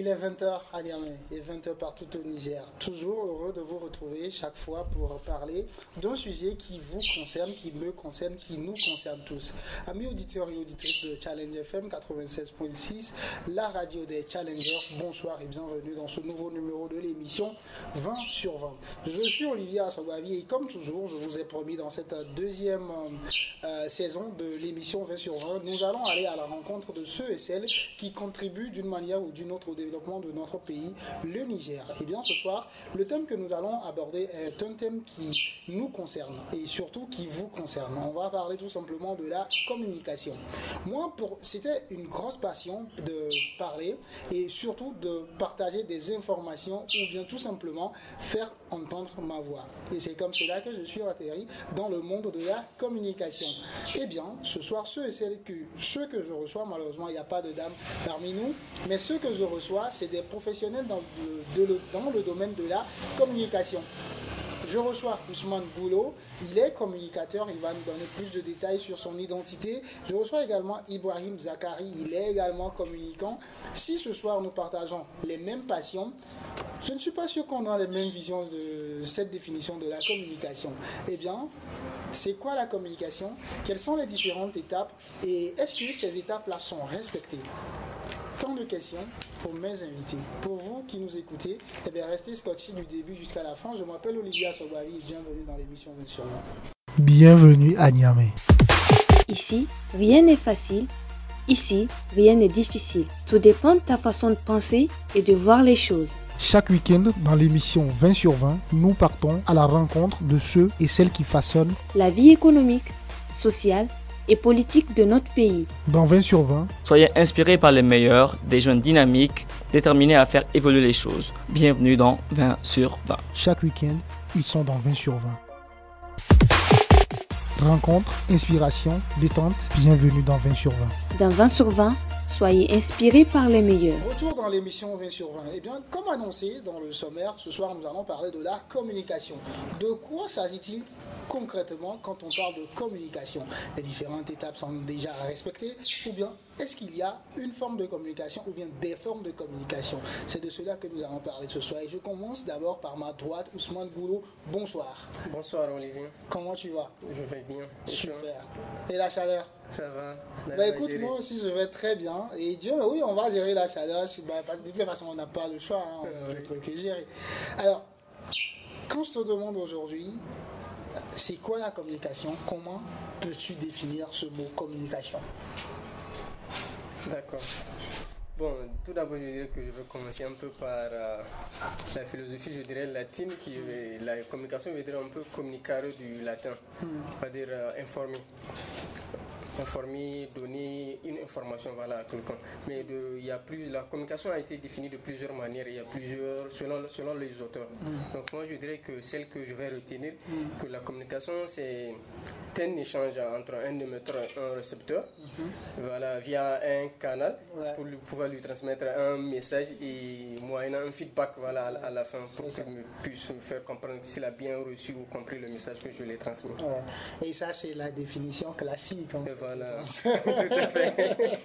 Il est 20h à Niamey et 20h partout au Niger. Toujours heureux de vous retrouver chaque fois pour parler d'un sujet qui vous concerne, qui me concerne, qui nous concerne tous. Amis auditeurs et auditrices de Challenge FM 96.6, la radio des challengers, bonsoir et bienvenue dans ce nouveau numéro de l'émission 20 sur 20. Je suis Olivier Assobavi et comme toujours, je vous ai promis dans cette deuxième euh, saison de l'émission 20 sur 20, nous allons aller à la rencontre de ceux et celles qui contribuent d'une manière ou d'une autre au développement de notre pays, le Niger. Et bien ce soir, le thème que nous allons aborder est un thème qui nous concerne et surtout qui vous concerne. On va parler tout simplement de la communication. Moi, c'était une grosse passion de parler et surtout de partager des informations ou bien tout simplement faire entendre ma voix. Et c'est comme cela que je suis atterri dans le monde de la communication. Eh bien, ce soir, ceux et celles que, ceux que je reçois, malheureusement, il n'y a pas de dame parmi nous, mais ceux que je reçois, c'est des professionnels dans le, dans le domaine de la communication. Je reçois Ousmane Boulot, il est communicateur, il va nous donner plus de détails sur son identité. Je reçois également Ibrahim Zakari, il est également communicant. Si ce soir nous partageons les mêmes passions, je ne suis pas sûr qu'on a les mêmes visions de cette définition de la communication. Eh bien, c'est quoi la communication? Quelles sont les différentes étapes? Et est-ce que ces étapes-là sont respectées? Tant de questions pour mes invités. Pour vous qui nous écoutez, eh bien, restez scotchés du début jusqu'à la fin. Je m'appelle Olivia Sobari et bienvenue dans l'émission 20 sur Bienvenue à Niamey. Ici, rien n'est facile. Ici, rien n'est difficile. Tout dépend de ta façon de penser et de voir les choses. Chaque week-end, dans l'émission 20 sur 20, nous partons à la rencontre de ceux et celles qui façonnent la vie économique, sociale et politique de notre pays. Dans 20 sur 20, soyez inspirés par les meilleurs, des jeunes dynamiques, déterminés à faire évoluer les choses. Bienvenue dans 20 sur 20. Chaque week-end, ils sont dans 20 sur 20. Rencontre, inspiration, détente, bienvenue dans 20 sur 20. Dans 20 sur 20, soyez inspirés par les meilleurs. Retour dans l'émission 20 sur 20. Eh bien, comme annoncé dans le sommaire, ce soir nous allons parler de la communication. De quoi s'agit-il concrètement quand on parle de communication? Les différentes étapes sont déjà respectées ou bien est-ce qu'il y a une forme de communication ou bien des formes de communication? C'est de cela que nous allons parler ce soir. Et je commence d'abord par ma droite, Ousmane Boulot. Bonsoir. Bonsoir Olivier. Comment tu vas? Je vais bien. Super. Et la chaleur? Ça va. Bah écoute, moi aussi je vais très bien. Et Dieu, bah oui, on va gérer la chaleur. Bah, de toute façon, on n'a pas le choix. Hein. on ne peut que gérer. Alors, quand je te demande aujourd'hui, c'est quoi la communication? Comment peux-tu définir ce mot communication? D'accord. Bon, tout d'abord, je dirais que je vais commencer un peu par euh, la philosophie, je dirais latine, qui la communication veut dire un peu communicare du latin, hmm. on va dire euh, informer informer, donner une information voilà, à quelqu'un. Mais de, il y a plus, la communication a été définie de plusieurs manières, il y a plusieurs, selon, selon les auteurs. Mm. Donc moi je dirais que celle que je vais retenir, que la communication c'est un échange entre un émetteur et un récepteur, mm-hmm. voilà, via un canal pour pouvoir lui transmettre un message et moyennant un feedback voilà, à, la fin pour qu'il puisse me faire comprendre s'il a bien reçu ou compris le message que je lui ai transmis. Et ça c'est la définition classique. Hein. Voilà, tout à fait.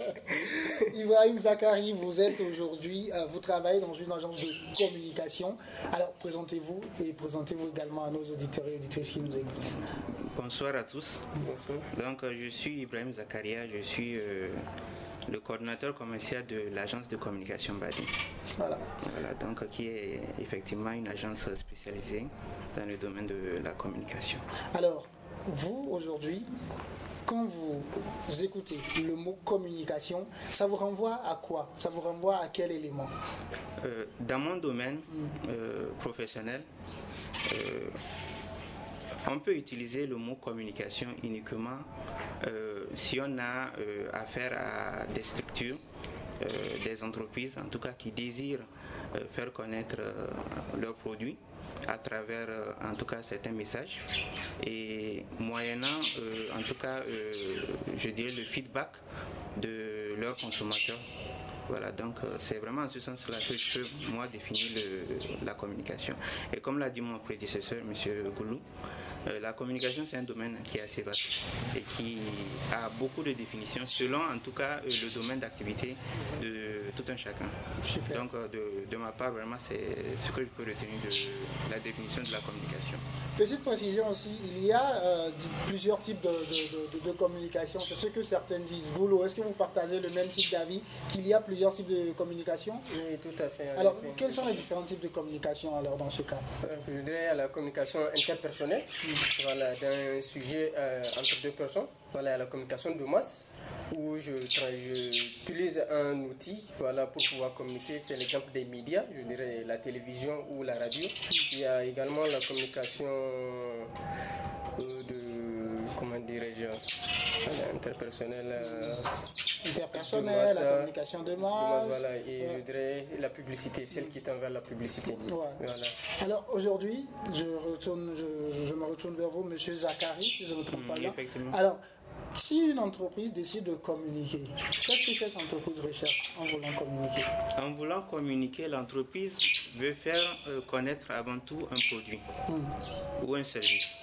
Ibrahim Zakari, vous êtes aujourd'hui, euh, vous travaillez dans une agence de communication. Alors, présentez-vous et présentez-vous également à nos auditeurs et auditrices qui nous écoutent. Bonsoir à tous. Bonsoir. Donc, euh, je suis Ibrahim Zakaria, je suis euh, le coordinateur commercial de l'agence de communication Badi. Voilà. voilà. Donc, qui est effectivement une agence spécialisée dans le domaine de la communication. Alors, vous, aujourd'hui, quand vous écoutez le mot communication, ça vous renvoie à quoi? Ça vous renvoie à quel élément? Euh, Dans mon domaine euh, professionnel, euh, on peut utiliser le mot communication uniquement si on a affaire à des structures, des entreprises en tout cas qui désirent faire connaître leurs produits à travers euh, en tout cas certains messages. Et moyennant euh, en tout cas euh, je dirais le feedback de leurs consommateurs Voilà, donc c'est vraiment en ce sens-là que je peux, moi, définir la communication. Et comme l'a dit mon prédécesseur, M. Goulou, euh, la communication, c'est un domaine qui est assez vaste et qui a beaucoup de définitions selon, en tout cas, euh, le domaine d'activité de tout un chacun. Donc, euh, de, ma part, vraiment, c'est ce que je peux retenir de la définition de la communication. Petite précision aussi, il y a plusieurs types de, communication. C'est ce que certains disent. Vous, est-ce que vous partagez le même type d'avis qu'il y a plusieurs types de communication? Oui, tout à fait. Alors, quels sont les différents types de communication alors dans ce cas? Je dirais la communication interpersonnelle. Voilà, d'un sujet euh, entre deux personnes, voilà, la communication de masse, où je, j'utilise un outil voilà, pour pouvoir communiquer. C'est l'exemple des médias, je dirais la télévision ou la radio. Il y a également la communication euh, de, comment dirais-je, interpersonnelle. Euh, interpersonnelle, la communication de masse. voilà, et je dirais la publicité, celle qui est envers la publicité. Voilà. Alors aujourd'hui, je, retourne, je, me retourne vers vous, monsieur Zachary, si je ne me trompe pas là. Alors, si une entreprise décide de communiquer, qu'est-ce que cette entreprise recherche en voulant communiquer? En voulant communiquer, l'entreprise veut faire euh, connaître avant tout un produit hmm. ou un service.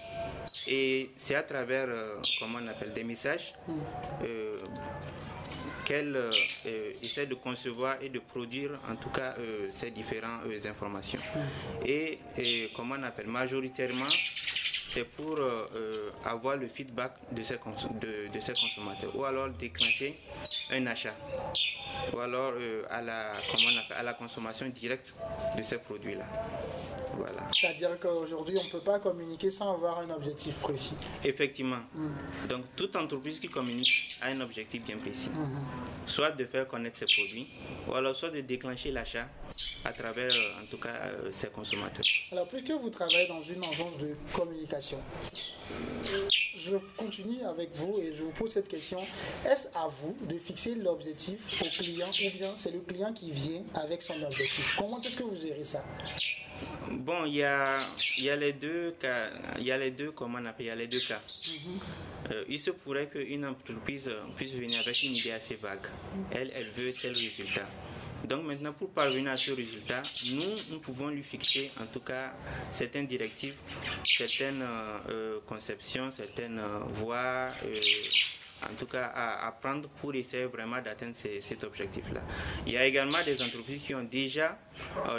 Et c'est à travers, euh, comment on appelle, des messages hmm. euh, qu'elle euh, essaie de concevoir et de produire en tout cas ces différentes informations. Hmm. Et, comment on appelle, majoritairement, c'est pour avoir le feedback de ces, de, de ces, consommateurs ou alors déclencher un achat ou alors à, la, comment appelle, à la consommation directe de ces produits-là. C'est-à-dire qu'aujourd'hui, on ne peut pas communiquer sans avoir un objectif précis. Effectivement. Hmm. Donc, toute entreprise qui communique a un objectif bien précis. Hmm. Soit de faire connaître ses produits, ou alors soit de déclencher l'achat à travers, euh, en tout cas, euh, ses consommateurs. Alors, puisque vous travaillez dans une agence de communication, je continue avec vous et je vous pose cette question. Est-ce à vous de fixer l'objectif au client ou bien c'est le client qui vient avec son objectif? Comment est-ce que vous gérez ça? Bon, il y a, y a les deux cas, il y a les deux, comment on appelle, il y a les deux cas. Euh, il se pourrait qu'une entreprise puisse venir avec une idée assez vague. Elle, elle veut tel résultat. Donc maintenant, pour parvenir à ce résultat, nous, nous pouvons lui fixer en tout cas certaines directives, certaines euh, euh, conceptions, certaines voies en tout cas à, prendre pour essayer vraiment d'atteindre cet objectif-là. Il y a également des entreprises qui ont déjà euh,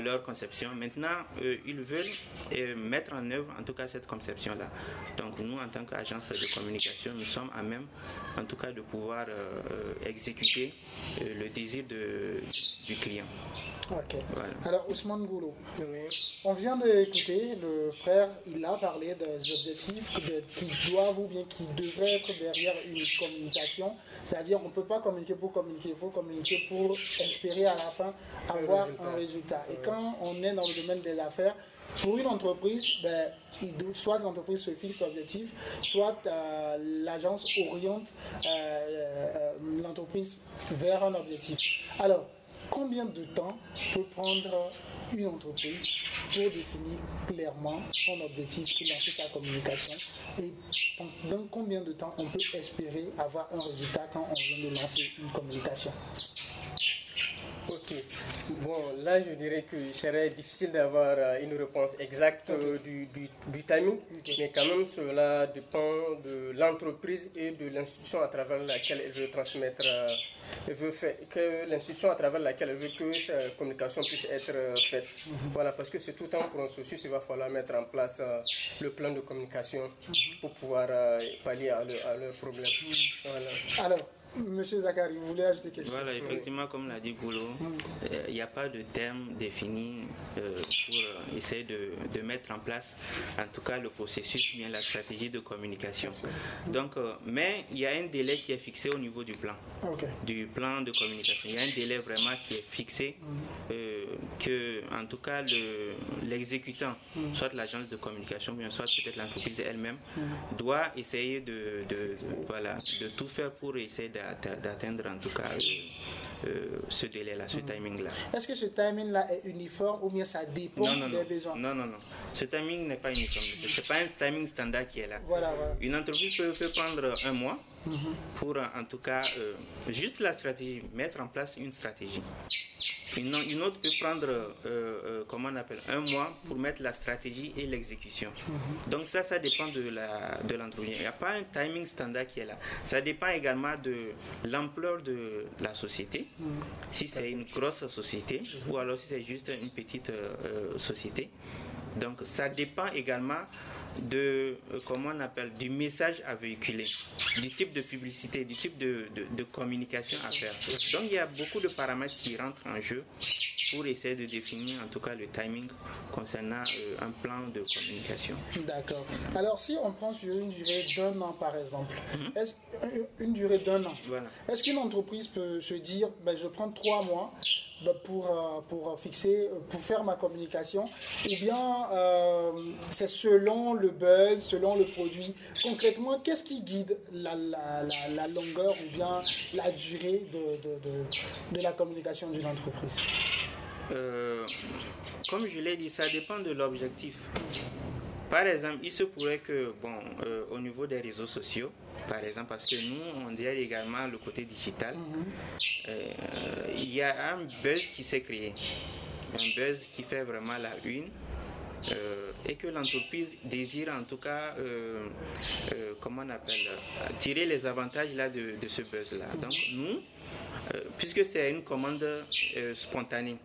leur conception. Maintenant, euh, ils veulent euh, mettre en œuvre en tout cas cette conception-là. Donc nous, en tant qu'agence de communication, nous sommes à même en tout cas de pouvoir exécuter le désir de, du client. Ok. Alors Ousmane Goulou, on vient d'écouter le frère, il a parlé des objectifs qui doivent ou bien qui devraient être derrière une communication. C'est-à-dire on ne peut pas communiquer pour communiquer, il faut communiquer pour espérer à la fin avoir un résultat. Et quand on est dans le domaine des affaires, pour une entreprise, ben, soit l'entreprise se fixe l'objectif, soit euh, l'agence oriente euh, euh, l'entreprise vers un objectif. Alors, combien de temps peut prendre une entreprise pour définir clairement son objectif, lancer sa communication? Et dans combien de temps on peut espérer avoir un résultat quand on vient de lancer une communication? Ok. Bon, là, je dirais que ce serait difficile d'avoir euh, une réponse exacte euh, du, du, timing, mais quand même, cela dépend de l'entreprise et de l'institution à travers laquelle elle veut transmettre, euh, elle veut faire, que l'institution à travers laquelle elle veut que sa communication puisse être faite. Mhm. Voilà, parce que c'est tout un processus, il va falloir mettre en place le plan de communication mhm. pour pouvoir pallier à, leurs leur problèmes. Mhm. Voilà. Alors, Monsieur Zakari, vous voulez ajouter quelque chose? Voilà, effectivement, comme l'a dit Goulot, euh, il n'y a pas de terme défini euh, pour euh, essayer de, mettre en place, en tout cas, le processus, bien la stratégie de communication. Donc, mais il y a un délai qui est fixé au niveau du plan, du plan de communication. Il y a un délai vraiment qui est fixé, que, en tout cas, l'exécutant, soit l'agence de communication, bien soit peut-être l'entreprise elle-même, doit essayer de, de, voilà, de tout faire pour essayer de d'atteindre en tout cas euh, euh, ce délai-là, ce timing-là. Est-ce que ce timing-là est uniforme ou bien ça dépend des besoins? Non, non, non. Ce timing n'est pas uniforme. Ce n'est pas un timing standard qui est là. Une entreprise peut, prendre un mois pour en tout cas juste la stratégie, mettre en place une stratégie. Une, autre peut prendre, comment on appelle, un mois pour mettre la stratégie et l'exécution. Donc ça, ça dépend de l'entreprise. La, de Il n'y a pas un timing standard qui est là. Ça dépend également de l'ampleur de la société. Si c'est une grosse société ou alors si c'est juste une petite société. Donc ça dépend également de, euh, comment on appelle, du message à véhiculer, du type de publicité, du type de, de, communication à faire. Donc il y a beaucoup de paramètres qui rentrent en jeu pour essayer de définir en tout cas le timing concernant euh, un plan de communication. D'accord. Alors si on prend sur une durée d'un an par exemple, mhm. est euh, une durée d'un an, voilà. est-ce qu'une entreprise peut se dire, ben, je prends trois mois pour, euh, pour fixer, pour faire ma communication, ou bien euh, c'est selon le buzz, selon le produit. Concrètement, qu'est-ce qui guide la, la, la, longueur ou bien la durée de, de, de, de la communication d'une entreprise? Euh, Comme je l'ai dit, ça dépend de l'objectif. Par exemple, il se pourrait que, bon, au niveau des réseaux sociaux, par exemple, parce que nous, on dirait également le côté digital. Mhm. Euh, il y a un buzz qui s'est créé, un buzz qui fait vraiment la une. Euh, et que l'entreprise désire en tout cas, euh, comment on appelle, tirer les avantages là de, de ce buzz-là. Mhm. Donc nous, puisque c'est une commande spontanée,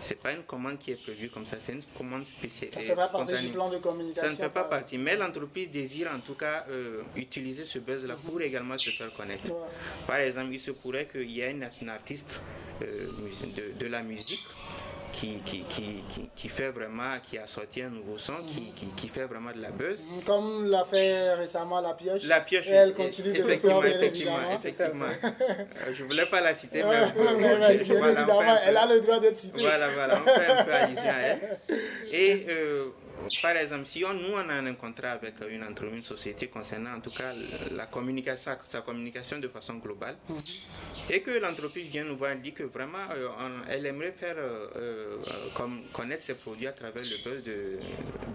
c'est pas une commande qui est prévue comme ça, c'est une commande spéciale. Ça ne fait pas partie du plan de communication. Ça ne fait pas partie, mais l'entreprise désire en tout cas euh, utiliser ce buzz-là pour également se faire connaître. Par exemple, il se pourrait qu'il y ait un artiste euh, de, de la musique qui, qui, qui, qui, fait vraiment, qui a sorti un nouveau son, qui, qui, fait vraiment de la buzz. Comme l'a fait récemment la pioche. La pioche. Et elle continue de le faire, effectivement, effectivement. Euh, je voulais pas la citer, mais, évidemment, elle a le droit d'être citée. Voilà, voilà, on fait un peu allusion à elle. Et euh, par exemple, si on, nous on a un contrat avec une entreprise, une société concernant en tout cas la communication, sa communication de façon globale, mhm. et que l'entreprise vient nous voir et dit que vraiment euh, elle aimerait faire euh, euh, comme, connaître ses produits à travers le buzz de,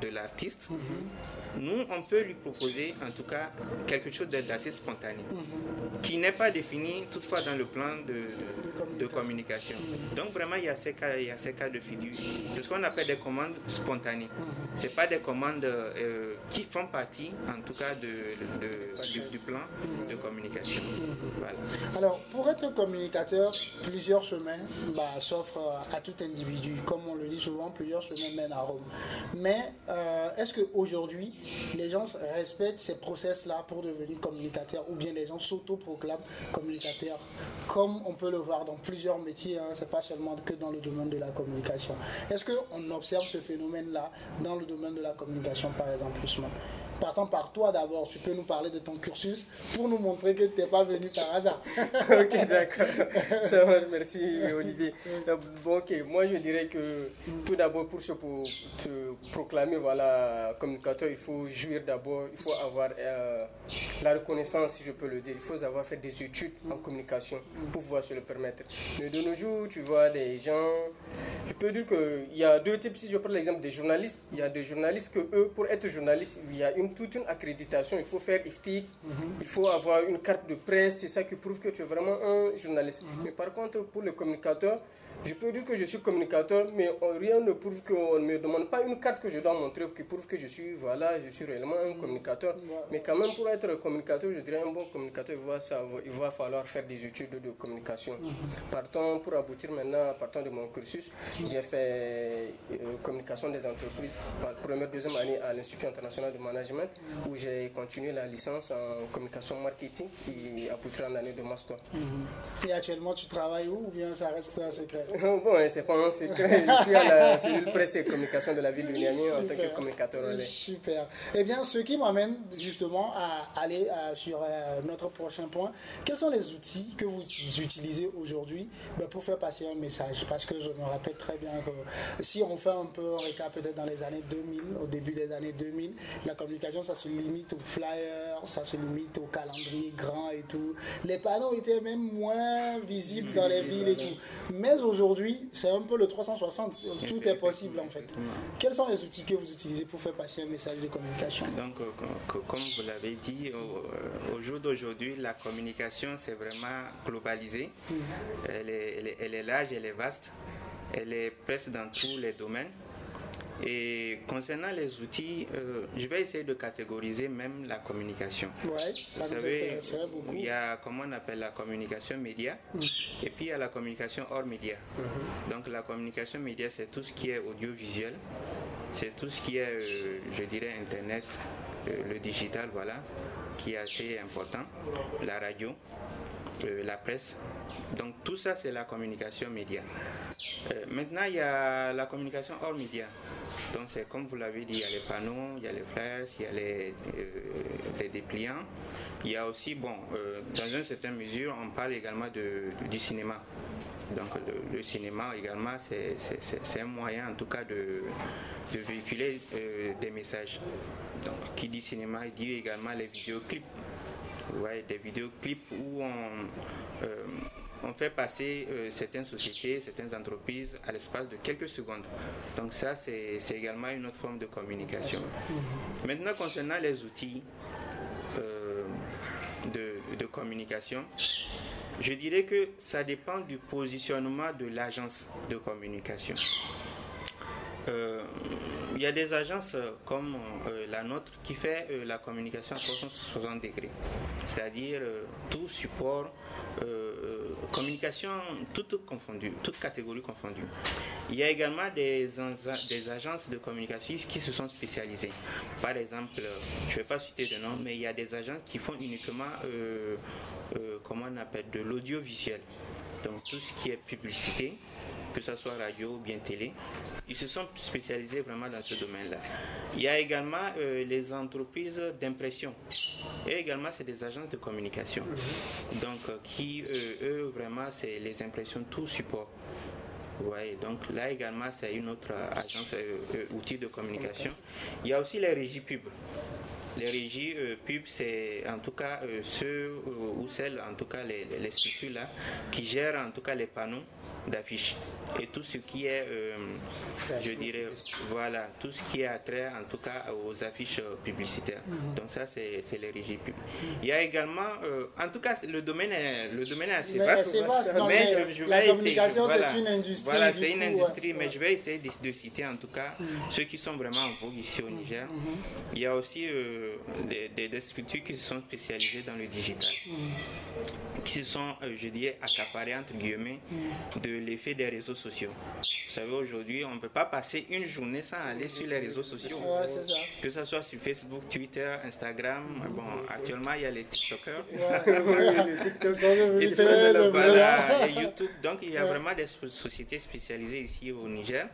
de l'artiste, mhm. nous on peut lui proposer en tout cas quelque chose d'assez spontané, mhm. qui n'est pas défini toutefois dans le plan de, de, communication. Donc vraiment il y a ces cas, il y a ces cas de figure. C'est ce qu'on appelle des commandes spontanées c'est pas des commandes euh, qui font partie, en tout cas, de, du, plan de communication. Alors, pour être communicateur, plusieurs chemins bah, s'offrent à tout individu. Comme on le dit souvent, plusieurs chemins mènent à Rome. Mais euh, est-ce qu'aujourd'hui, les gens respectent ces process-là pour devenir communicateurs ou bien les gens s'autoproclament communicateurs, comme on peut le voir dans plusieurs métiers, hein, c'est pas seulement que dans le domaine de la communication. Est-ce qu'on observe ce phénomène-là dans le domaine de la communication, par exemple, Ousmane. Partant par toi d'abord, tu peux nous parler de ton cursus pour nous montrer que tu n'es pas venu par hasard. ok, d'accord. Ça va, merci Olivier. Bon, ok, moi je dirais que tout d'abord pour se pour te proclamer voilà, communicateur, il faut jouir d'abord, il faut avoir euh, la reconnaissance, si je peux le dire. Il faut avoir fait des études en communication pour pouvoir se le permettre. Mais de nos jours, tu vois des gens, je peux dire qu'il y a deux types, si je prends l'exemple des journalistes, il y a des journalistes que eux, pour être journaliste, il y a une toute une accréditation. Il faut faire IFTIC, il faut avoir une carte de presse. C'est ça qui prouve que tu es vraiment un journaliste. Mhm. Mais par contre, pour le communicateur, je peux dire que je suis communicateur, mais rien ne prouve qu'on ne me demande pas une carte que je dois montrer qui prouve que je suis, voilà, je suis réellement un communicateur. Mais quand même, pour être communicateur, je dirais un bon communicateur, il va, il va falloir faire des études de communication. Mhm. Partons, pour aboutir maintenant, partant de mon cursus, j'ai fait euh, communication des entreprises, première, deuxième année à l'Institut international de management, où j'ai continué la licence en communication marketing et aboutir en année de master. Mhm. Et actuellement, tu travailles où ou bien ça reste secret? bon, c'est pas. Je suis à la cellule presse et communication de la ville de Niamey en tant que communicateur Super. Eh bien, ce qui m'amène justement à aller euh, sur euh, notre prochain point. Quels sont les outils que vous utilisez aujourd'hui ben, pour faire passer un message? Parce que je me rappelle très bien que si on fait un peu un récap peut-être dans les années 2000, au début des années 2000, la communication, ça se limite aux flyers, ça se limite au calendrier grand et tout. Les panneaux étaient même moins visibles dans les villes et tout. Mais aujourd'hui, qu'aujourd'hui, c'est un peu le 360, tout est possible en fait. Quels sont les outils que vous utilisez pour faire passer un message de communication? Donc, euh, comme vous l'avez dit, au, jour d'aujourd'hui, la communication, c'est vraiment globalisé. Mm. Elle, est, elle est large, elle est vaste, elle est presque dans tous les domaines. Et concernant les outils, euh, je vais essayer de catégoriser même la communication. Oui, ça Vous savez, beaucoup. Il y a comment on appelle la communication média mm. et puis il y a la communication hors média. Mm-hmm. Donc la communication média, c'est tout ce qui est audiovisuel, c'est tout ce qui est, euh, je dirais, Internet, euh, le digital, voilà, qui est assez important, la radio, la presse. Donc tout ça, c'est la communication média. maintenant, il y a la communication hors média. Donc c'est comme vous l'avez dit, il y a les panneaux, il y a les flashs, il y a les, euh, dépliants. Il y a aussi, bon, euh, dans une certaine mesure, on parle également de, du cinéma. Donc le, cinéma également, c'est un moyen en tout cas de, véhiculer euh, des messages. Donc qui dit cinéma, il dit également les vidéoclips. Ouais, des vidéoclips où on on fait passer euh, certaines sociétés, certaines entreprises à l'espace de quelques secondes. Donc ça, c'est également une autre forme de communication. Maintenant, concernant les outils euh, de, communication, je dirais que ça dépend du positionnement de l'agence de communication. Euh, il y a des agences comme la nôtre qui fait la communication à 360 degrés, c'est-à-dire tout support communication toute confondue, toute catégorie confondue. Il y a également des, agences de communication qui se sont spécialisées. Par exemple, je ne vais pas citer de nom, mais il y a des agences qui font uniquement, euh, euh, comment on appelle, de l'audiovisuel. Donc tout ce qui est publicité, que ce soit radio ou bien télé. Ils se sont spécialisés vraiment dans ce domaine-là. Il y a également euh, les entreprises d'impression. Et également, c'est des agences de communication. Donc, euh, qui, euh, eux, vraiment, c'est les impressions, tout support. Ouais, donc là également, c'est une autre agence, outil de communication. Il y a aussi les régies pub. Les régies pub, c'est en tout cas ceux ou celles, en tout cas les, les structures là, qui gèrent en tout cas les panneaux d'affiches. Et tout ce qui est, euh, je dirais, voilà, tout ce qui a trait en tout cas aux affiches publicitaires. Mhm. Donc ça, c'est les régies publiques. Il y a également, euh, en tout cas, le domaine est, le domaine est assez vaste. mais, je, la communication, c'est une industrie. Voilà, c'est une industrie, mais je vais essayer de, citer en tout cas mhm. ceux qui sont vraiment en vogue ici au mhm. Niger. Il y a aussi euh, des, des, structures qui se sont spécialisées dans le digital, qui se sont, je dirais, accaparées entre guillemets de l'effet des réseaux sociaux. Vous savez, aujourd'hui, on ne peut pas passer une journée sans aller sur les réseaux sociaux. Que ce soit sur Facebook, Twitter, Instagram. Bon, actuellement, il y a les TikTokers. et YouTube. Donc, il y a vraiment des sociétés spécialisées ici au Niger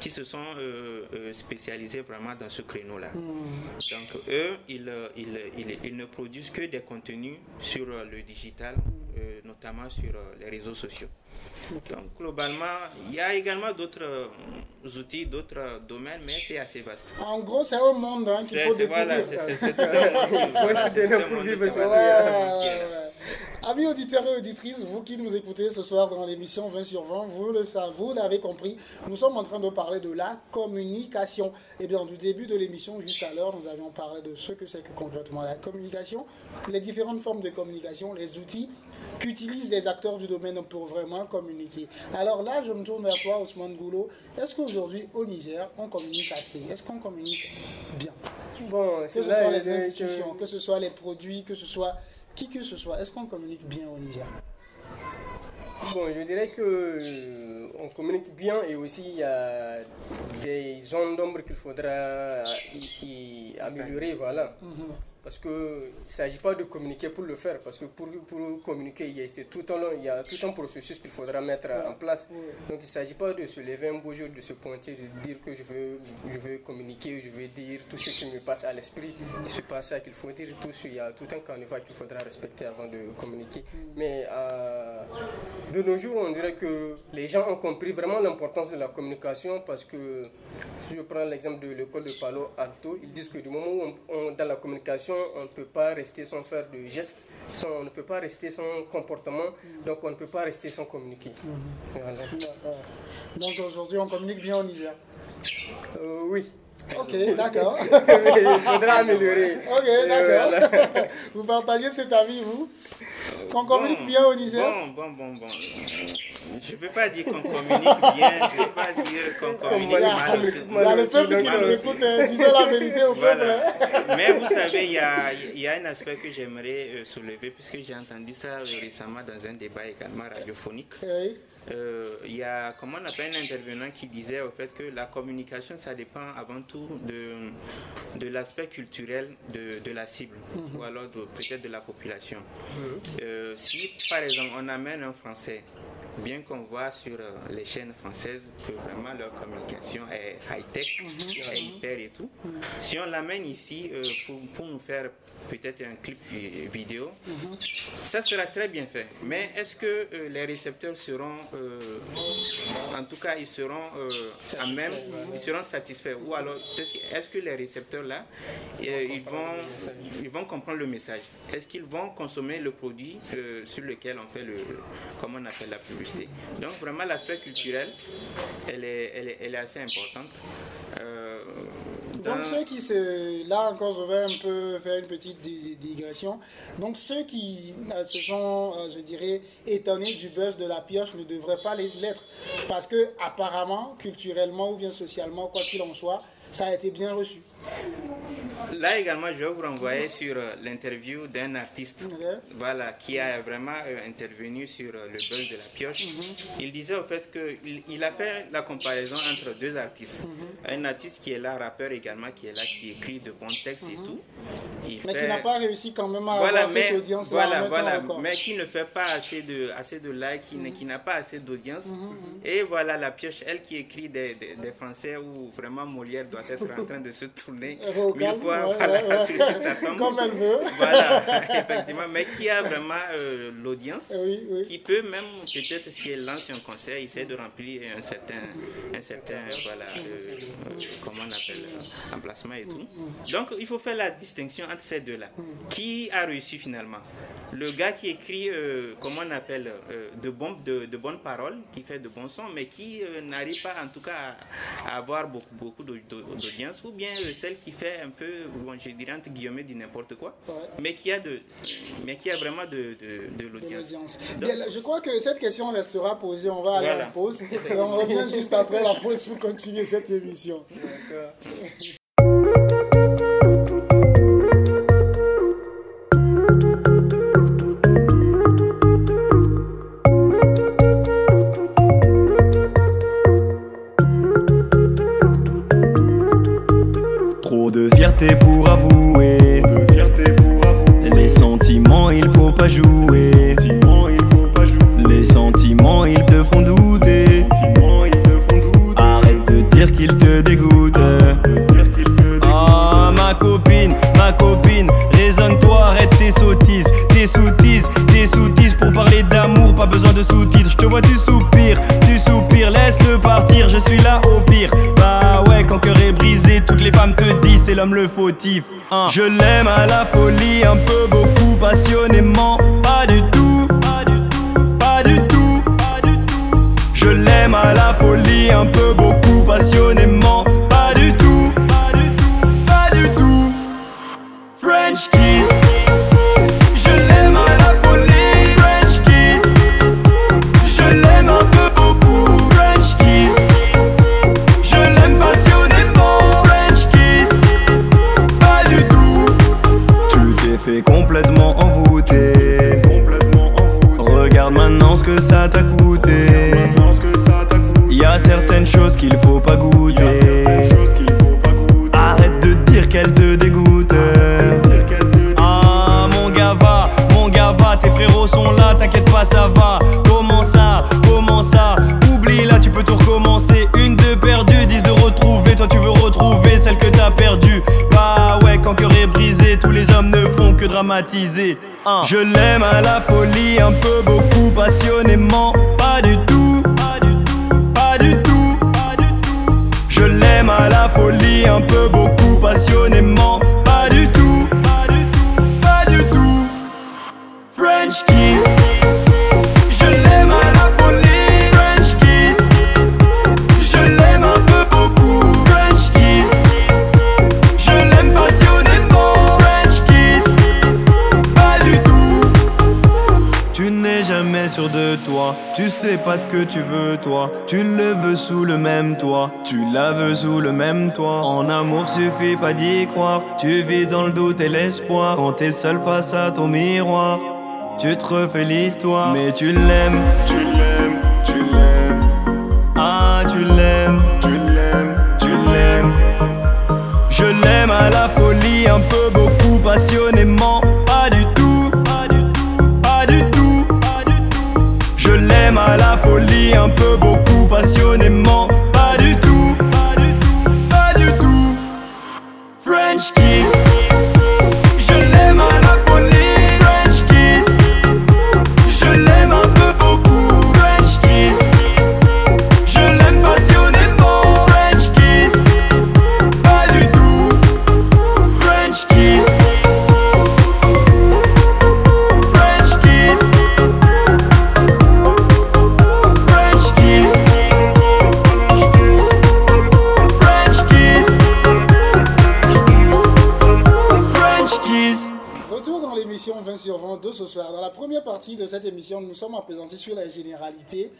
qui se sont euh, euh, spécialisées vraiment dans ce créneau-là. Hmm. Donc, eux, ils, ils, ils, ils, ne produisent que des contenus sur le digital, euh, notamment sur les réseaux sociaux. Donc, globalement, il y a également d'autres euh, outils, d'autres domaines, mais c'est assez vaste. En gros, c'est un monde hein, qu'il faut découvrir. Voilà, c'est tout Il faut être pour vivre Amis auditeurs et auditrices, vous qui nous écoutez ce soir dans l'émission 20 sur 20, vous le savez, vous l'avez compris, nous sommes en train de parler de la communication. Et eh bien, du début de l'émission jusqu'à l'heure, nous avions parlé de ce que c'est que concrètement la communication, les différentes formes de communication, les outils qu'utilisent les acteurs du domaine pour vraiment communiquer. Alors là, je me tourne vers toi, Ousmane Goulot. Est-ce qu'aujourd'hui, au Niger, on communique assez? Est-ce qu'on communique bien? Bon, que ce soit les institutions, que ce soit les produits, que ce soit qui que ce soit, est-ce qu'on communique bien au Niger? Bon, je dirais que on communique bien et aussi il y a des zones d'ombre qu'il faudra y, améliorer, voilà. Mhm. Parce qu'il ne s'agit pas de communiquer pour le faire, parce que pour, pour communiquer, il y, a, tout un, il y a tout un processus qu'il faudra mettre en place. Donc il ne s'agit pas de se lever un beau jour, de se pointer, de dire que je veux, je veux communiquer, je veux dire tout ce qui me passe à l'esprit. Ce n'est pas ça qu'il faut dire. Tout, il y a tout un carnaval qu'il faudra respecter avant de communiquer. Mais à, de nos jours, on dirait que les gens ont compris vraiment l'importance de la communication parce que si je prends l'exemple de l'école de Palo Alto, ils disent que du moment où on, dans la communication, on ne peut pas rester sans faire de gestes, on ne peut pas rester sans comportement, donc on ne peut pas rester sans communiquer. Mhm. Donc aujourd'hui, on communique bien en hiver euh, Oui. Ok, d'accord. Il faudra améliorer. Ok, d'accord. Vous partagez cet avis, vous? Qu'on communique bien au Niger Bon, bon, bon, bon. Je ne peux pas dire qu'on communique bien, je ne peux pas dire qu'on communique mal. Il y a le peuple qui nous écoute, hein. disons la vérité au peuple. Hein. Mais vous savez, il y a, il y a un aspect que j'aimerais euh, soulever, puisque j'ai entendu ça récemment dans un débat également radiophonique. Euh, il y a, comment on appelle un intervenant qui disait au fait que la communication, ça dépend avant tout de, de l'aspect culturel de, de, la cible, mhm. ou alors peut-être de la population. Mhm. Euh, si, par exemple, on amène un Français bien qu'on voit sur euh, les chaînes françaises que vraiment leur communication est high-tech, mhm. est hyper et tout. Si on l'amène ici pour, pour, nous faire peut-être un clip vidéo, ça sera très bien fait. Mais est-ce que les récepteurs seront euh, en tout cas, ils seront euh, à même, ils seront satisfaits? Ou alors, est-ce que les récepteurs là, euh, ils vont, ils vont comprendre le message? Est-ce qu'ils vont consommer le produit sur lequel on fait le, comment on appelle la publicité Donc vraiment, l'aspect culturel, elle est, elle est, elle est assez importante. Donc ceux qui se... Là encore, je vais un peu faire une petite digression. Donc ceux qui euh, se sont, euh, je dirais, étonnés du buzz de la pioche ne devraient pas l'être. Parce que apparemment, culturellement ou bien socialement, quoi qu'il en soit, ça a été bien reçu. Là également, je vais vous renvoyer sur euh, l'interview d'un artiste voilà, qui a vraiment euh, intervenu sur euh, le buzz de la pioche. Mhm. Il disait au fait qu'il il a fait la comparaison entre deux artistes. Mhm. Un artiste qui est là, rappeur également, qui est là, qui écrit de bons textes et mhm. tout. mais qui n'a pas réussi quand même à avoir cette audience Voilà, voilà, mais qui ne fait pas assez de, assez de likes, qui n'a pas assez d'audience. Et voilà la pioche, elle qui écrit des, des, des Français où vraiment Molière doit être en train de se tourner mille fois voilà, sur sa tombe. Comme elle veut. Voilà, effectivement, mais qui a vraiment euh, l'audience, qui peut même, peut-être si elle lance un concert, essayer de remplir un certain, un certain voilà, euh, euh, comment on appelle, emplacement et tout. Donc, il faut faire la distinction entre ces deux-là. Qui a réussi finalement? Le gars qui écrit, comment on appelle, de, bon, de, de, bonnes paroles, qui fait de bons sons, mais qui n'arrive pas en tout cas à, avoir beaucoup, beaucoup d'audience, ou bien celle qui fait un peu, bon, je dirais entre guillemets, du n'importe quoi, mais, qui a de, mais qui a vraiment de, de, l'audience. Je crois que cette question restera posée. On va aller en pause. Et on revient juste après la pause pour continuer cette émission. pour Hein. Je l'aime à la folie, un peu Je l'aime à la folie, un peu beaucoup passionnément. Pas du tout, pas du tout. Je l'aime à la folie, un peu beaucoup passionnément. Tu veux, toi. Tu le veux sous le même toit. Tu la veux sous le même toit. En amour, suffit pas d'y croire. Tu vis dans le doute et l'espoir. Quand t'es seul face à ton miroir. Tu te refais l'histoire, mais tu l'aimes, tu l'aimes, tu l'aimes. Ah, tu l'aimes, tu l'aimes, tu l'aimes. Je l'aime à la folie, un peu beaucoup passionnément. La folie, un peu beaucoup passionnément. De cette émission, nous sommes présentés sur la généralité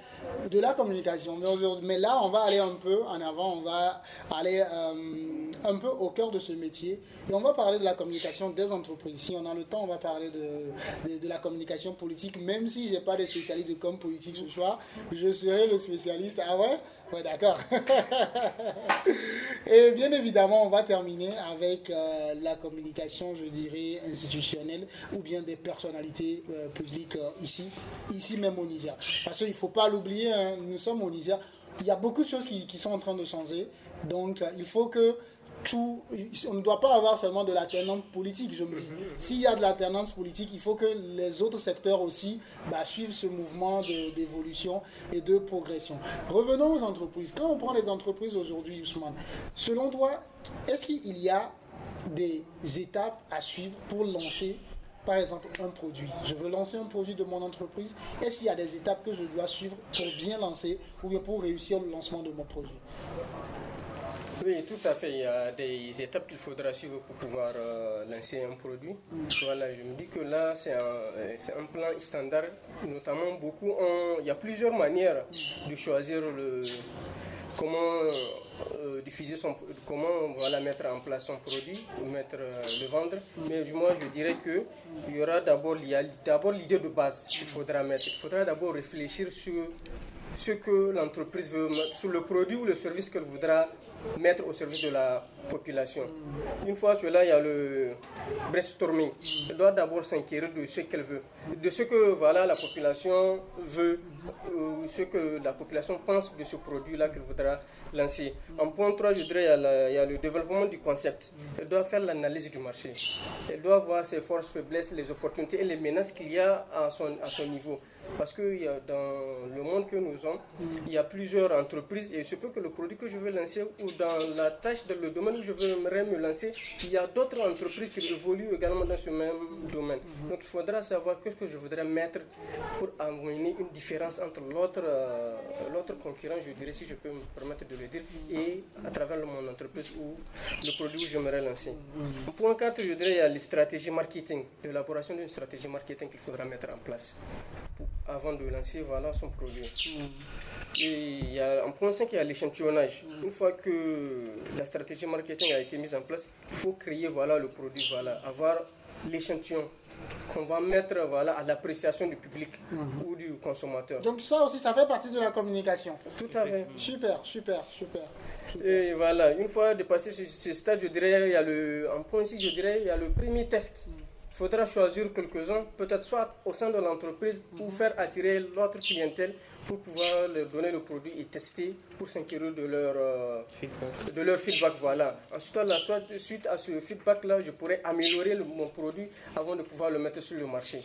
de la communication. Mais, là, on va aller un peu en avant, on va aller euh, un peu au cœur de ce métier et on va parler de la communication des entreprises. Si on a le temps, on va parler de, de, la communication politique, même si je n'ai pas de spécialiste de com politique ce soir, je serai le spécialiste. Ah ouais? Ouais, d'accord. Et bien évidemment, on va terminer avec euh, la communication, je dirais, institutionnelle ou bien des personnalités euh, publiques ici, ici même au Niger. Parce qu'il ne faut pas l'oublier, hein, nous sommes au Niger. Il y a beaucoup de choses qui, sont en train de changer. Donc, euh, il faut que tout, on ne doit pas avoir seulement de l'alternance politique, je me dis. S'il y a de l'alternance politique, il faut que les autres secteurs aussi bah, suivent ce mouvement d'évolution et de progression. Revenons aux entreprises. Quand on prend les entreprises aujourd'hui, Ousmane, selon toi, est-ce qu'il y a des étapes à suivre pour lancer par exemple, un produit. Je veux lancer un produit de mon entreprise. Est-ce qu'il y a des étapes que je dois suivre pour bien lancer ou bien pour réussir le lancement de mon produit? Oui, tout à fait. Il y a des étapes qu'il faudra suivre pour pouvoir euh, lancer un produit. Voilà, je me dis que là, c'est un, c'est un plan standard. Notamment, beaucoup ont- il y a plusieurs manières de choisir le, comment euh, diffuser son, comment voilà, mettre en place son produit, ou mettre, euh, le vendre. Mais moi, je dirais que il y aura d'abord, d'abord l'idée de base qu'il faudra mettre. Il faudra d'abord réfléchir sur ce que l'entreprise veut mettre, sur le produit ou le service qu'elle voudra mettre au service de la population. Une fois cela, il y a le brainstorming. Elle doit d'abord s'inquiéter de ce qu'elle veut, de ce que voilà, la population veut, ou ce que la population pense de ce produit-là qu'elle voudra lancer. En point 3, je dirais, il y, a il y a le développement du concept. Elle doit faire l'analyse du marché. Elle doit voir ses forces, faiblesses, les opportunités et les menaces qu'il y a à son, à son niveau. Parce que dans le monde que nous sommes, il y a plusieurs entreprises et il se peut que le produit que je veux lancer ou dans la tâche, dans le domaine où je voudrais me lancer, il y a d'autres entreprises qui évoluent également dans ce même domaine. Donc il faudra savoir qu'est-ce que je voudrais mettre pour amener une différence entre l'autre euh, concurrent, je dirais, si je peux me permettre de le dire, et à travers mon entreprise ou le produit où j'aimerais lancer. Point 4, je dirais, il y a les stratégies marketing, l'élaboration d'une stratégie marketing qu'il faudra mettre en place avant de lancer voilà, son produit. Et il y a, en point 5, il y a l'échantillonnage. Une fois que la stratégie marketing a été mise en place, il faut créer voilà, le produit, voilà, avoir l'échantillon qu'on va mettre voilà, à l'appréciation du public ou du consommateur. Donc ça aussi, ça fait partie de la communication. Tout à fait. Super, super, super. Et voilà, une fois dépassé ce, ce stade, je dirais, il y a le, en point 6, je dirais, il y a le premier test. Il faudra choisir quelques-uns, peut-être soit au sein de l'entreprise ou faire attirer l'autre clientèle pour pouvoir leur donner le produit et tester pour s'inquiéter de leur, euh, feedback. de leur feedback. Voilà. Ensuite, là, suite à ce feedback-là, je pourrais améliorer mon produit avant de pouvoir le mettre sur le marché.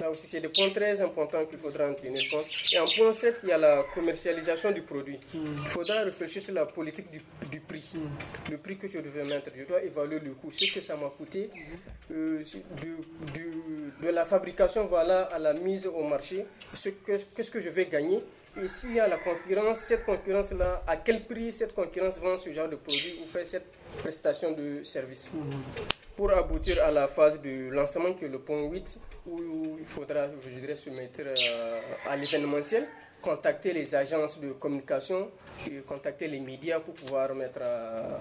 Là aussi, c'est des points très importants qu'il faudra en tenir compte. Et en point 7, il y a la commercialisation du produit. Il faudra réfléchir sur la politique du, du prix. Le prix que je devais mettre. Je dois évaluer le coût, ce que ça m'a coûté euh, de la fabrication voilà, à la mise au marché, ce que, qu'est-ce que je vais gagner? Et s'il y a la concurrence, cette concurrence-là, à quel prix cette concurrence vend ce genre de produit ou fait cette prestation de service pour aboutir à la phase de lancement qui est le point 8 où il faudra, je se mettre euh, à l'événementiel, contacter les agences de communication, et contacter les médias pour pouvoir mettre euh,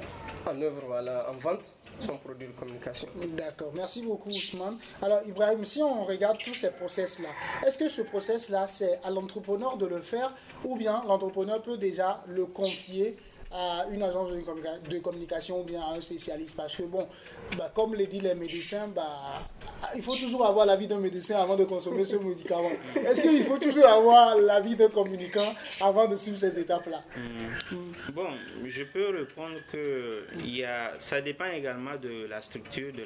en œuvre, voilà, en vente son produit de communication. D'accord, merci beaucoup Ousmane. Alors Ibrahim, si on regarde tous ces process-là, est-ce que ce process-là, c'est à l'entrepreneur de le faire ou bien l'entrepreneur peut déjà le confier à une agence de communication ou bien à un spécialiste. Parce que bon, bah, comme le dit les médecins, bah, il faut toujours avoir l'avis d'un médecin avant de consommer ce médicament. Est-ce qu'il faut toujours avoir l'avis d'un communicant avant de suivre ces étapes-là? Hmm. Bon, je peux répondre que il y a, ça dépend également de la structure de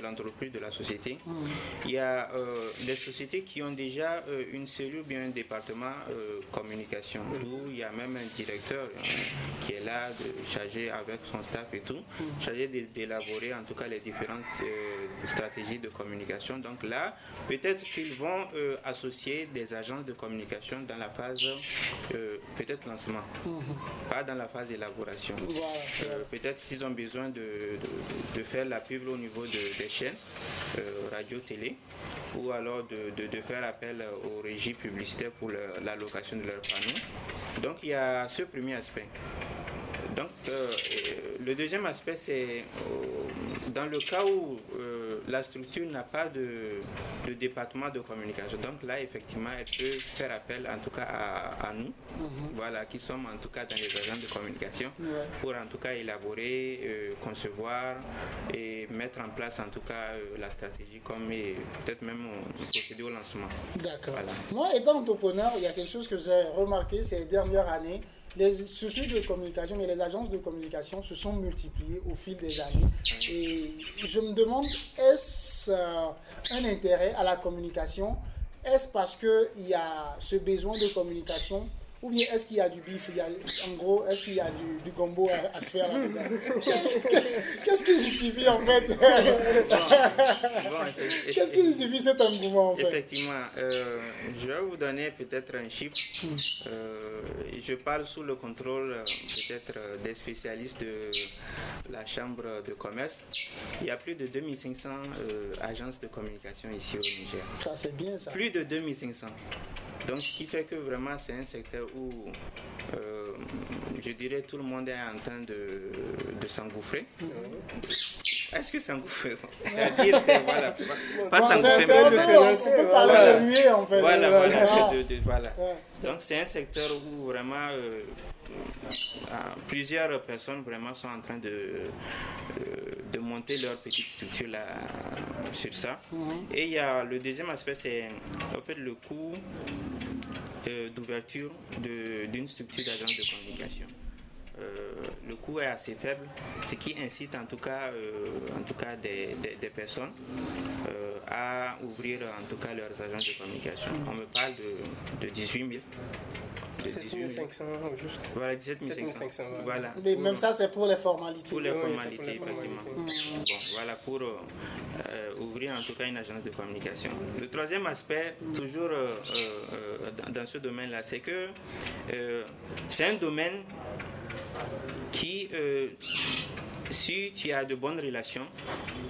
l'entreprise, de, de, la société. Hmm. Il y a euh, des sociétés qui ont déjà euh, une cellule ou bien un département euh, communication où il y a même un directeur qui est là de charger avec son staff et tout, chargé d'élaborer en tout cas les différentes stratégies de communication. Donc là, peut-être qu'ils vont euh, associer des agences de communication dans la phase euh, peut-être lancement, pas dans la phase élaboration. peut-être s'ils ont besoin de, de, faire la pub au niveau des chaînes, radio, télé, ou alors de, de, faire appel aux régies publicitaires pour l'allocation de leurs panneaux. Donc il y a ce premier aspect. Donc, euh, le deuxième aspect, c'est euh, dans le cas où euh, la structure n'a pas de, département de communication. Donc là, effectivement, elle peut faire appel, en tout cas, à, nous, mhm. voilà, qui sommes en tout cas dans les agents de communication, pour en tout cas élaborer, concevoir et mettre en place, en tout cas, la stratégie, comme peut-être même procéder au lancement. D'accord. Moi, étant entrepreneur, il y a quelque chose que j'ai remarqué ces dernières années les structures de communication et les agences de communication se sont multipliées au fil des années. Et je me demande, est-ce euh, un intérêt à la communication? Est-ce parce qu'il y a ce besoin de communication ou bien est-ce qu'il y a du bif En gros, est-ce qu'il y a du, gombo à, se faire Qu'est-ce qui justifie en fait? Qu'est-ce qui justifie cet engouement en fait? Effectivement, euh, je vais vous donner peut-être un chiffre. Euh, je parle sous le contrôle euh, peut-être des spécialistes de la Chambre de commerce. Il y a plus de 2500 agences de communication ici au Niger. Ça, c'est bien ça. Plus de 2500. Donc, ce qui fait que vraiment, c'est un secteur où, euh, je dirais, tout le monde est en train de, de s'engouffrer. Est-ce que s'engouffrer C'est-à-dire, c'est, voilà, pas, s'engouffrer, mais de Voilà, en fait. Voilà, voilà. voilà. Donc, c'est un secteur où vraiment. Euh, plusieurs personnes vraiment sont en train de, euh, de monter leur petite structure là, sur ça. Et il y a le deuxième aspect, c'est en fait le coût euh, d'ouverture d'une structure d'agence de communication. Euh, le coût est assez faible, ce qui incite en tout cas, en tout cas des, des, personnes à ouvrir en tout cas leurs agences de communication. On me parle de, de 18 000. 17 500 juste. Voilà, 17 500. Voilà. Mais même ça, c'est pour les formalités. Pour les formalités, effectivement. Bon, voilà, pour euh, ouvrir en tout cas une agence de communication. Le troisième aspect, toujours euh, euh, dans ce domaine-là, c'est que c'est un domaine qui si tu as de bonnes relations,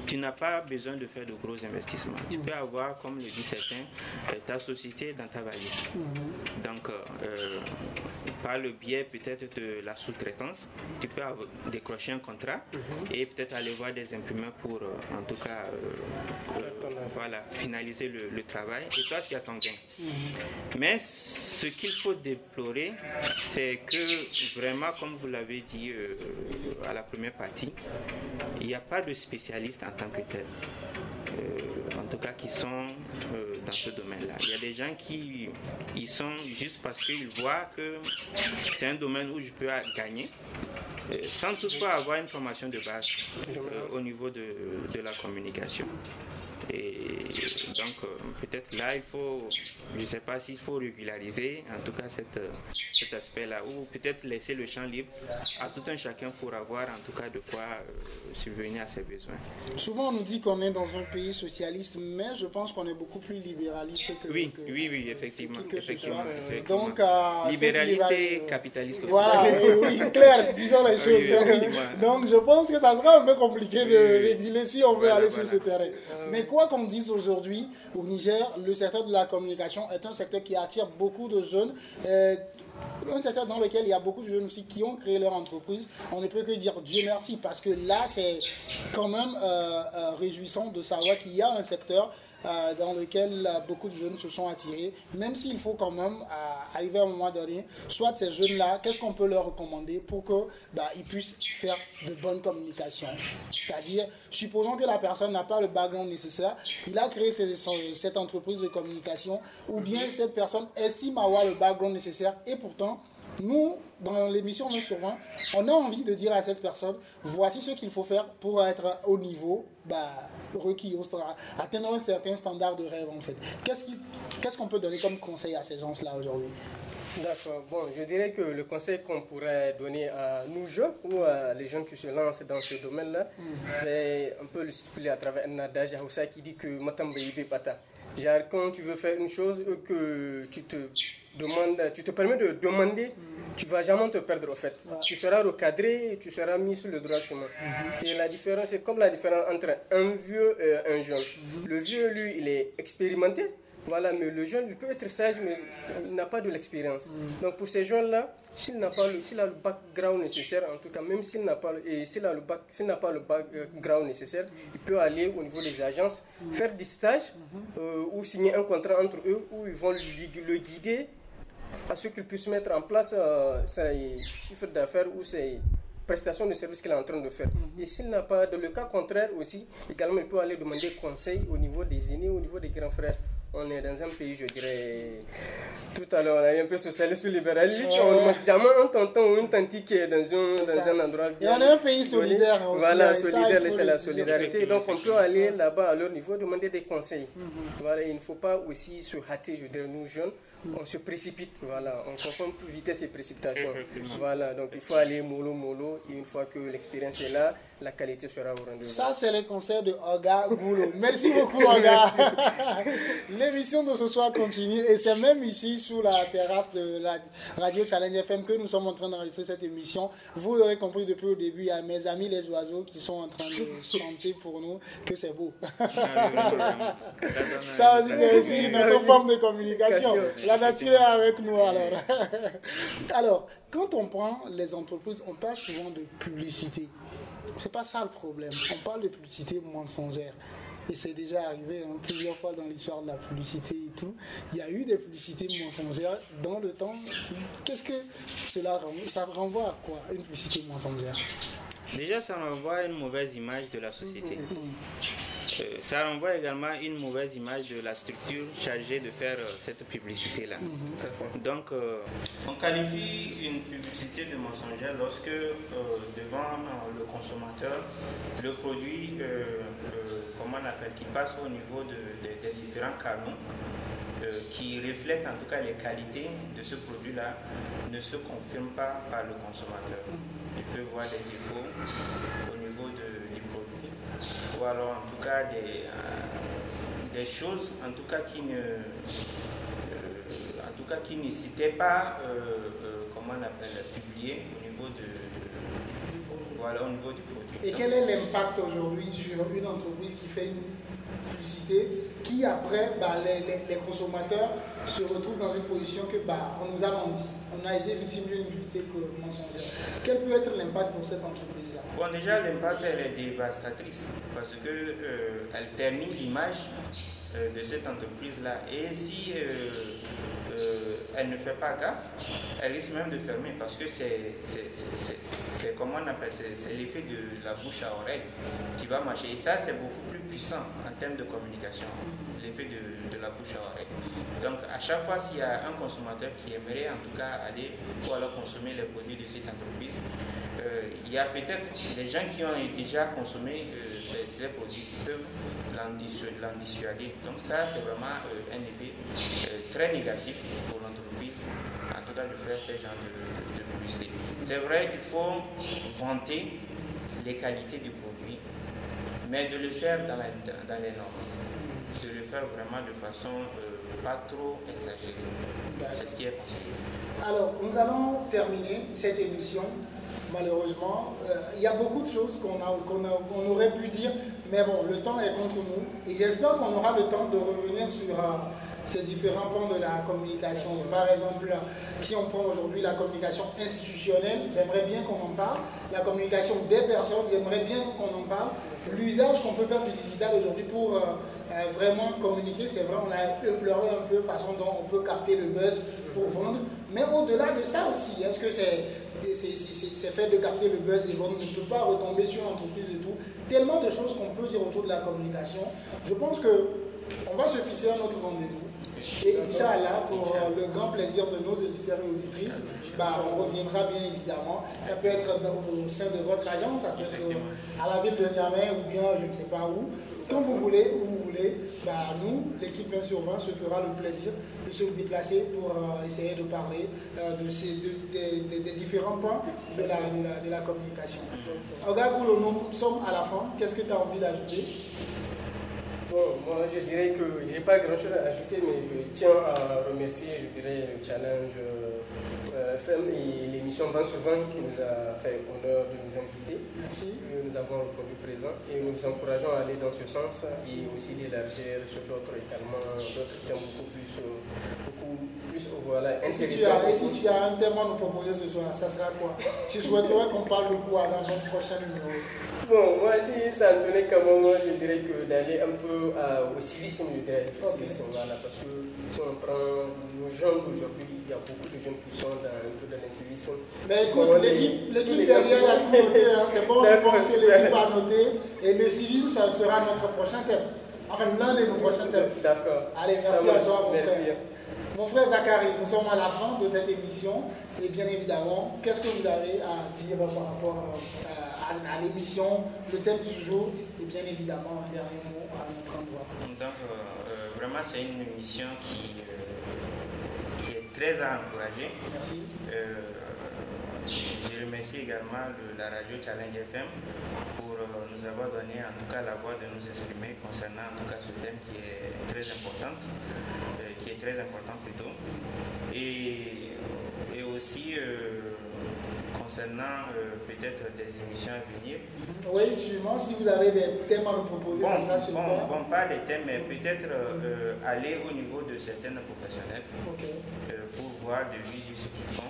tu n'as pas besoin de faire de gros investissements. Tu peux avoir, comme le dit certains, euh, ta société dans ta valise. Mhm. Donc, euh, euh, par le biais peut-être de la sous-traitance, tu peux décrocher un contrat mhm. et peut-être aller voir des imprimeurs pour, en tout cas, voilà, finaliser le, travail. Et toi, tu as ton gain. Mhm. Mais ce qu'il faut déplorer, c'est que vraiment, comme vous l'avez dit à la première partie, il n'y a pas de spécialiste en tant que tel. en tout cas qui sont dans ce domaine-là. Il y a des gens qui y sont juste parce qu'ils voient que c'est un domaine où je peux gagner, sans toutefois avoir une formation de base au niveau de, de la communication. Et donc, euh, peut-être là, il faut, je ne sais pas s'il faut régulariser, en tout cas, cette, euh, cet aspect-là, ou peut-être laisser le champ libre à tout un chacun pour avoir, en tout cas, de quoi euh, subvenir à ses besoins. Souvent, on nous dit qu'on est dans un pays socialiste, mais je pense qu'on est beaucoup plus libéraliste que. Oui, oui, oui, effectivement. effectivement, Donc, libéraliste et capitaliste aussi. Voilà, oui, clair, disons les choses. Donc, je pense que ça sera un peu compliqué de réguler si on veut aller sur ce terrain. Mais quoi qu'on dise aujourd'hui, au Niger, le secteur de la communication est un secteur qui attire beaucoup de jeunes. Euh, un secteur dans lequel il y a beaucoup de jeunes aussi qui ont créé leur entreprise. On ne peut que dire Dieu merci parce que là, c'est quand même euh, euh, réjouissant de savoir qu'il y a un secteur euh, dans lequel beaucoup de jeunes se sont attirés, même s'il faut quand même arriver à un moment donné, soit ces jeunes-là, qu'est-ce qu'on peut leur recommander pour qu'ils bah, puissent faire de bonnes communications? C'est-à-dire, supposons que la personne n'a pas le background nécessaire, il a créé cette entreprise de communication, ou bien cette personne estime avoir le background nécessaire et pourtant nous, dans l'émission 20 sur 20, on a envie de dire à cette personne, voici ce qu'il faut faire pour être au niveau bah, requis, atteindre un certain standard de rêve en fait. Qu'est-ce qu'on peut donner comme conseil à ces gens-là aujourd'hui? D'accord. Bon, je dirais que le conseil qu'on pourrait donner à nous jeunes ou à les jeunes qui se lancent dans ce domaine-là, c'est un peu le stipuler à travers un adage qui dit que Genre, quand tu veux faire une chose, que tu te tu te permets de demander, tu vas jamais te perdre au fait. Tu seras recadré, tu seras mis sur le droit chemin. C'est la différence, c'est comme la différence entre un vieux et un jeune. Le vieux, lui, il est expérimenté. Voilà, mais le jeune, il peut être sage, mais il n'a pas de l'expérience. Donc pour ces jeunes-là, s'il n'a pas le, s'il a le background nécessaire, en tout cas, même s'il n'a pas, et s'il a le bac, s'il n'a pas le background nécessaire, il peut aller au niveau des agences, faire des stages euh, ou signer un contrat entre eux où ils vont le guider à ce qu'il puisse mettre en place euh, ses chiffres d'affaires ou ses prestations de services qu'il est en train de faire. Et s'il n'a pas, dans le cas contraire aussi, également, il peut aller demander conseil au niveau des aînés, au niveau des grands frères on est dans un pays, je dirais, tout à l'heure, a un peu socialiste ou libéraliste. On ne manque jamais un tonton ou une tante qui est dans un, dans un endroit bien. on est un pays solidaire aussi. Voilà, solidaire, c'est la solidarité. Donc on peut aller là-bas à leur niveau demander des conseils. Mhm. Voilà, il ne faut pas aussi se hâter, je dirais, nous jeunes on se précipite, voilà, on confond vitesse et précipitation. Voilà, donc il faut aller mollo mollo et une fois que l'expérience est là, la qualité sera au rendez-vous. Ça, c'est les conseils de Oga Goulou. Merci beaucoup, Oga. L'émission de ce soir continue et c'est même ici, sous la terrasse de la Radio Challenge FM, que nous sommes en train d'enregistrer cette émission. Vous l'aurez compris depuis le début, il y a mes amis les oiseaux qui sont en train de chanter pour nous que c'est beau. Ah Ça aussi, c'est aussi notre forme de communication. La nature est avec nous alors. alors, quand on prend les entreprises, on parle souvent de publicité. C'est pas ça le problème. On parle de publicité mensongère. Et c'est déjà arrivé hein, plusieurs fois dans l'histoire de la publicité et tout. Il y a eu des publicités mensongères dans le temps. Qu'est-ce que cela renvoie Ça renvoie à quoi une publicité mensongère? Déjà, ça renvoie à une mauvaise image de la société. Mm, mm, mm. Euh, ça renvoie également à une mauvaise image de la structure chargée de faire euh, cette publicité-là. Mhm. Donc, euh, on qualifie une publicité de mensongère lorsque, devant le consommateur, le produit, comment on appelle, qui passe au niveau des différents canaux, qui reflète en tout cas les qualités de ce produit-là, ne se confirme pas par le consommateur. Mhm. Il peut voir des défauts ou alors en tout cas des, euh, des choses en tout cas qui ne euh, en tout cas qui n'hésitaient pas euh, comment on appelle publier au niveau au niveau du produit. Et quel est l'impact aujourd'hui sur une entreprise qui fait une publicité qui après bah, les, consommateurs se retrouvent dans une position que bah, on nous a menti, on a été victime d'une publicité mensongère. Quel peut être l'impact pour cette entreprise-là? Bon déjà l'impact elle est dévastatrice parce qu'elle euh, elle termine l'image de cette entreprise-là. Et si euh, elle ne fait pas gaffe, elle risque même de fermer parce que c'est, c'est, comment on appelle, c'est, l'effet de la bouche à oreille qui va marcher. Et ça, c'est beaucoup plus puissant en termes de communication, l'effet de, la bouche à oreille. Donc, à chaque fois, s'il y a un consommateur qui aimerait en tout cas aller ou alors consommer les produits de cette entreprise, euh, il y a peut-être des gens qui ont déjà consommé euh, ces, produits qui peuvent l'en dissuader. Donc ça, c'est vraiment euh, un effet très négatif pour l'entreprise, en tout cas de faire ce genre de, publicité. C'est vrai, il faut vanter les qualités du produit, mais de le faire dans, les normes, faire vraiment de façon pas trop exagérée. C'est ce qui est pensé. Alors, nous allons terminer cette émission malheureusement. Euh, il y a beaucoup de choses qu'on aurait pu dire, mais bon, le temps est contre nous. Et j'espère qu'on aura le temps de revenir sur euh, ces différents pans de la communication. Par exemple, si on prend aujourd'hui la communication institutionnelle, j'aimerais bien qu'on en parle. La communication des personnes, j'aimerais bien qu'on en parle. L'usage qu'on peut faire du digital aujourd'hui pour euh, vraiment communiquer, c'est vrai, on a effleuré un peu la façon dont on peut capter le buzz pour vendre. Mais au-delà de ça aussi, est-ce que c'est c'est fait de capter le buzz et on ne peut pas retomber sur l'entreprise et tout. Tellement de choses qu'on peut dire autour de la communication. Je pense que on va se fixer un autre rendez-vous. Et Inch'Allah, pour le grand plaisir de nos éditeurs et auditrices, bah, on reviendra bien évidemment. Ça peut être au sein de votre agence, ça peut être à la ville de Niamey ou bien je ne sais pas où. Quand vous voulez, où vous voulez, bah, nous, l'équipe 20 sur 20, se fera le plaisir de se déplacer pour euh, essayer de parler euh, de ces, des différents points de la, de la, communication. Regarde, nous sommes à la fin. Qu'est-ce que tu as envie d'ajouter? Bon, moi je dirais que je n'ai pas grand chose à ajouter, mais je tiens à remercier, je dirais, le challenge euh, FM et l'émission 20 sur 20 qui nous a fait honneur de nous inviter. Merci. Nous avons répondu présent et nous vous encourageons à aller dans ce sens et aussi d'élargir sur d'autres également, d'autres thèmes beaucoup plus, beaucoup plus voilà, intéressants. Et si, tu as, un thème à nous proposer ce soir, ça sera quoi? Tu souhaiterais qu'on parle de quoi dans notre prochain numéro? Bon, moi si ça me tenait comme moi, je dirais que d'aller un peu au civisme, je dirais, parce que si on prend nos jeunes d'aujourd'hui, il y a beaucoup de jeunes qui sont dans, un peu dans l'incivisme. Mais écoute, l'équipe derrière a tout noté, hein, c'est bon, je pense que l'équipe a noté, et le civisme, ça sera notre prochain thème. Enfin, l'un de nos prochains thèmes. D'accord. Allez, merci à toi, mon merci. frère. Mon frère Zachary, nous sommes à la fin de cette émission et bien évidemment, qu'est-ce que vous avez à dire par rapport euh, à, l'émission, le thème du jour? Et bien évidemment un dernier mot à notre endroit Donc, euh, euh, vraiment, c'est une émission qui, très à encourager. Merci. je remercie également la radio Challenge FM pour nous avoir donné en tout cas la voix de nous exprimer concernant en tout cas ce thème qui est très important qui est très important plutôt. Et, et aussi euh, concernant euh, peut-être des émissions à venir. Oui, sûrement, si vous avez des thèmes à nous proposer, bon, ça sera bon, bon, pas des thèmes, mais peut-être euh, aller au niveau de certains professionnels de visu ce qu'ils font.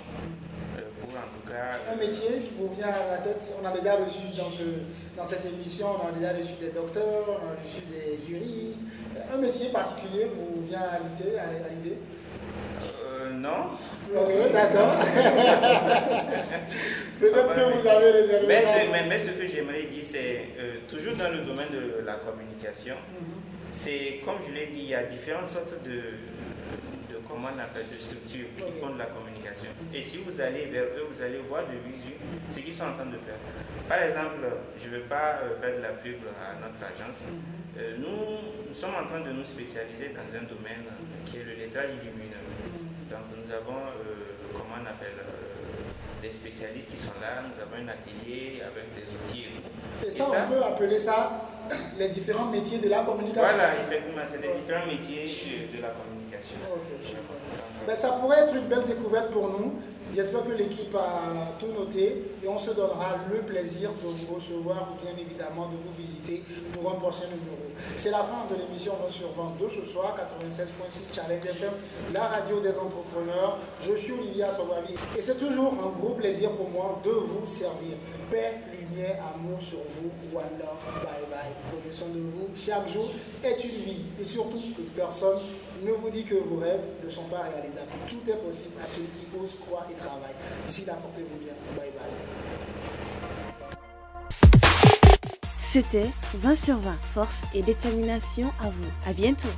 Pour en tout cas, un métier qui vous vient à la tête, on a déjà reçu dans, ce, dans cette émission, on a déjà reçu des docteurs, on a reçu des juristes, un métier particulier vous vient à l'idée, euh, Non. D'accord. Peut-être que vous avez réservé. Mais, ce, mais, ce que j'aimerais dire, c'est euh, toujours dans le domaine de la communication. Mhm. C'est comme je l'ai dit, il y a différentes sortes de comment on appelle, de structures qui font de la communication. Et si vous allez vers eux, vous allez voir de visu ce qu'ils sont en train de faire. Par exemple, je ne veux pas euh, faire de la pub à notre agence. Euh, nous, nous sommes en train de nous spécialiser dans un domaine qui est le lettrage lumineux. Donc nous avons, euh, comment on appelle, des spécialistes qui sont là, nous avons un atelier avec des outils et tout. Et ça, on peut appeler ça les différents métiers de la communication Voilà, effectivement, c'est les différents métiers de, la communication. Mais ça pourrait être une belle découverte pour nous. J'espère que l'équipe a tout noté et on se donnera le plaisir de vous recevoir ou bien évidemment de vous visiter pour un prochain numéro. C'est la fin de l'émission 20 sur 22 ce soir, 96.6 Challenge FM, la radio des entrepreneurs. Je suis Olivia Sobavi et c'est toujours un gros plaisir pour moi de vous servir. Paix, lumière, amour sur vous. One love, bye bye. Prenez soin de vous. Chaque jour est une vie et surtout que personne ne vous dit que vos rêves ne sont pas réalisables. Tout est possible à celui qui ose, croit et travaille. D'ici là, portez-vous bien. Bye bye. C'était 20 sur 20, force et détermination à vous. À bientôt.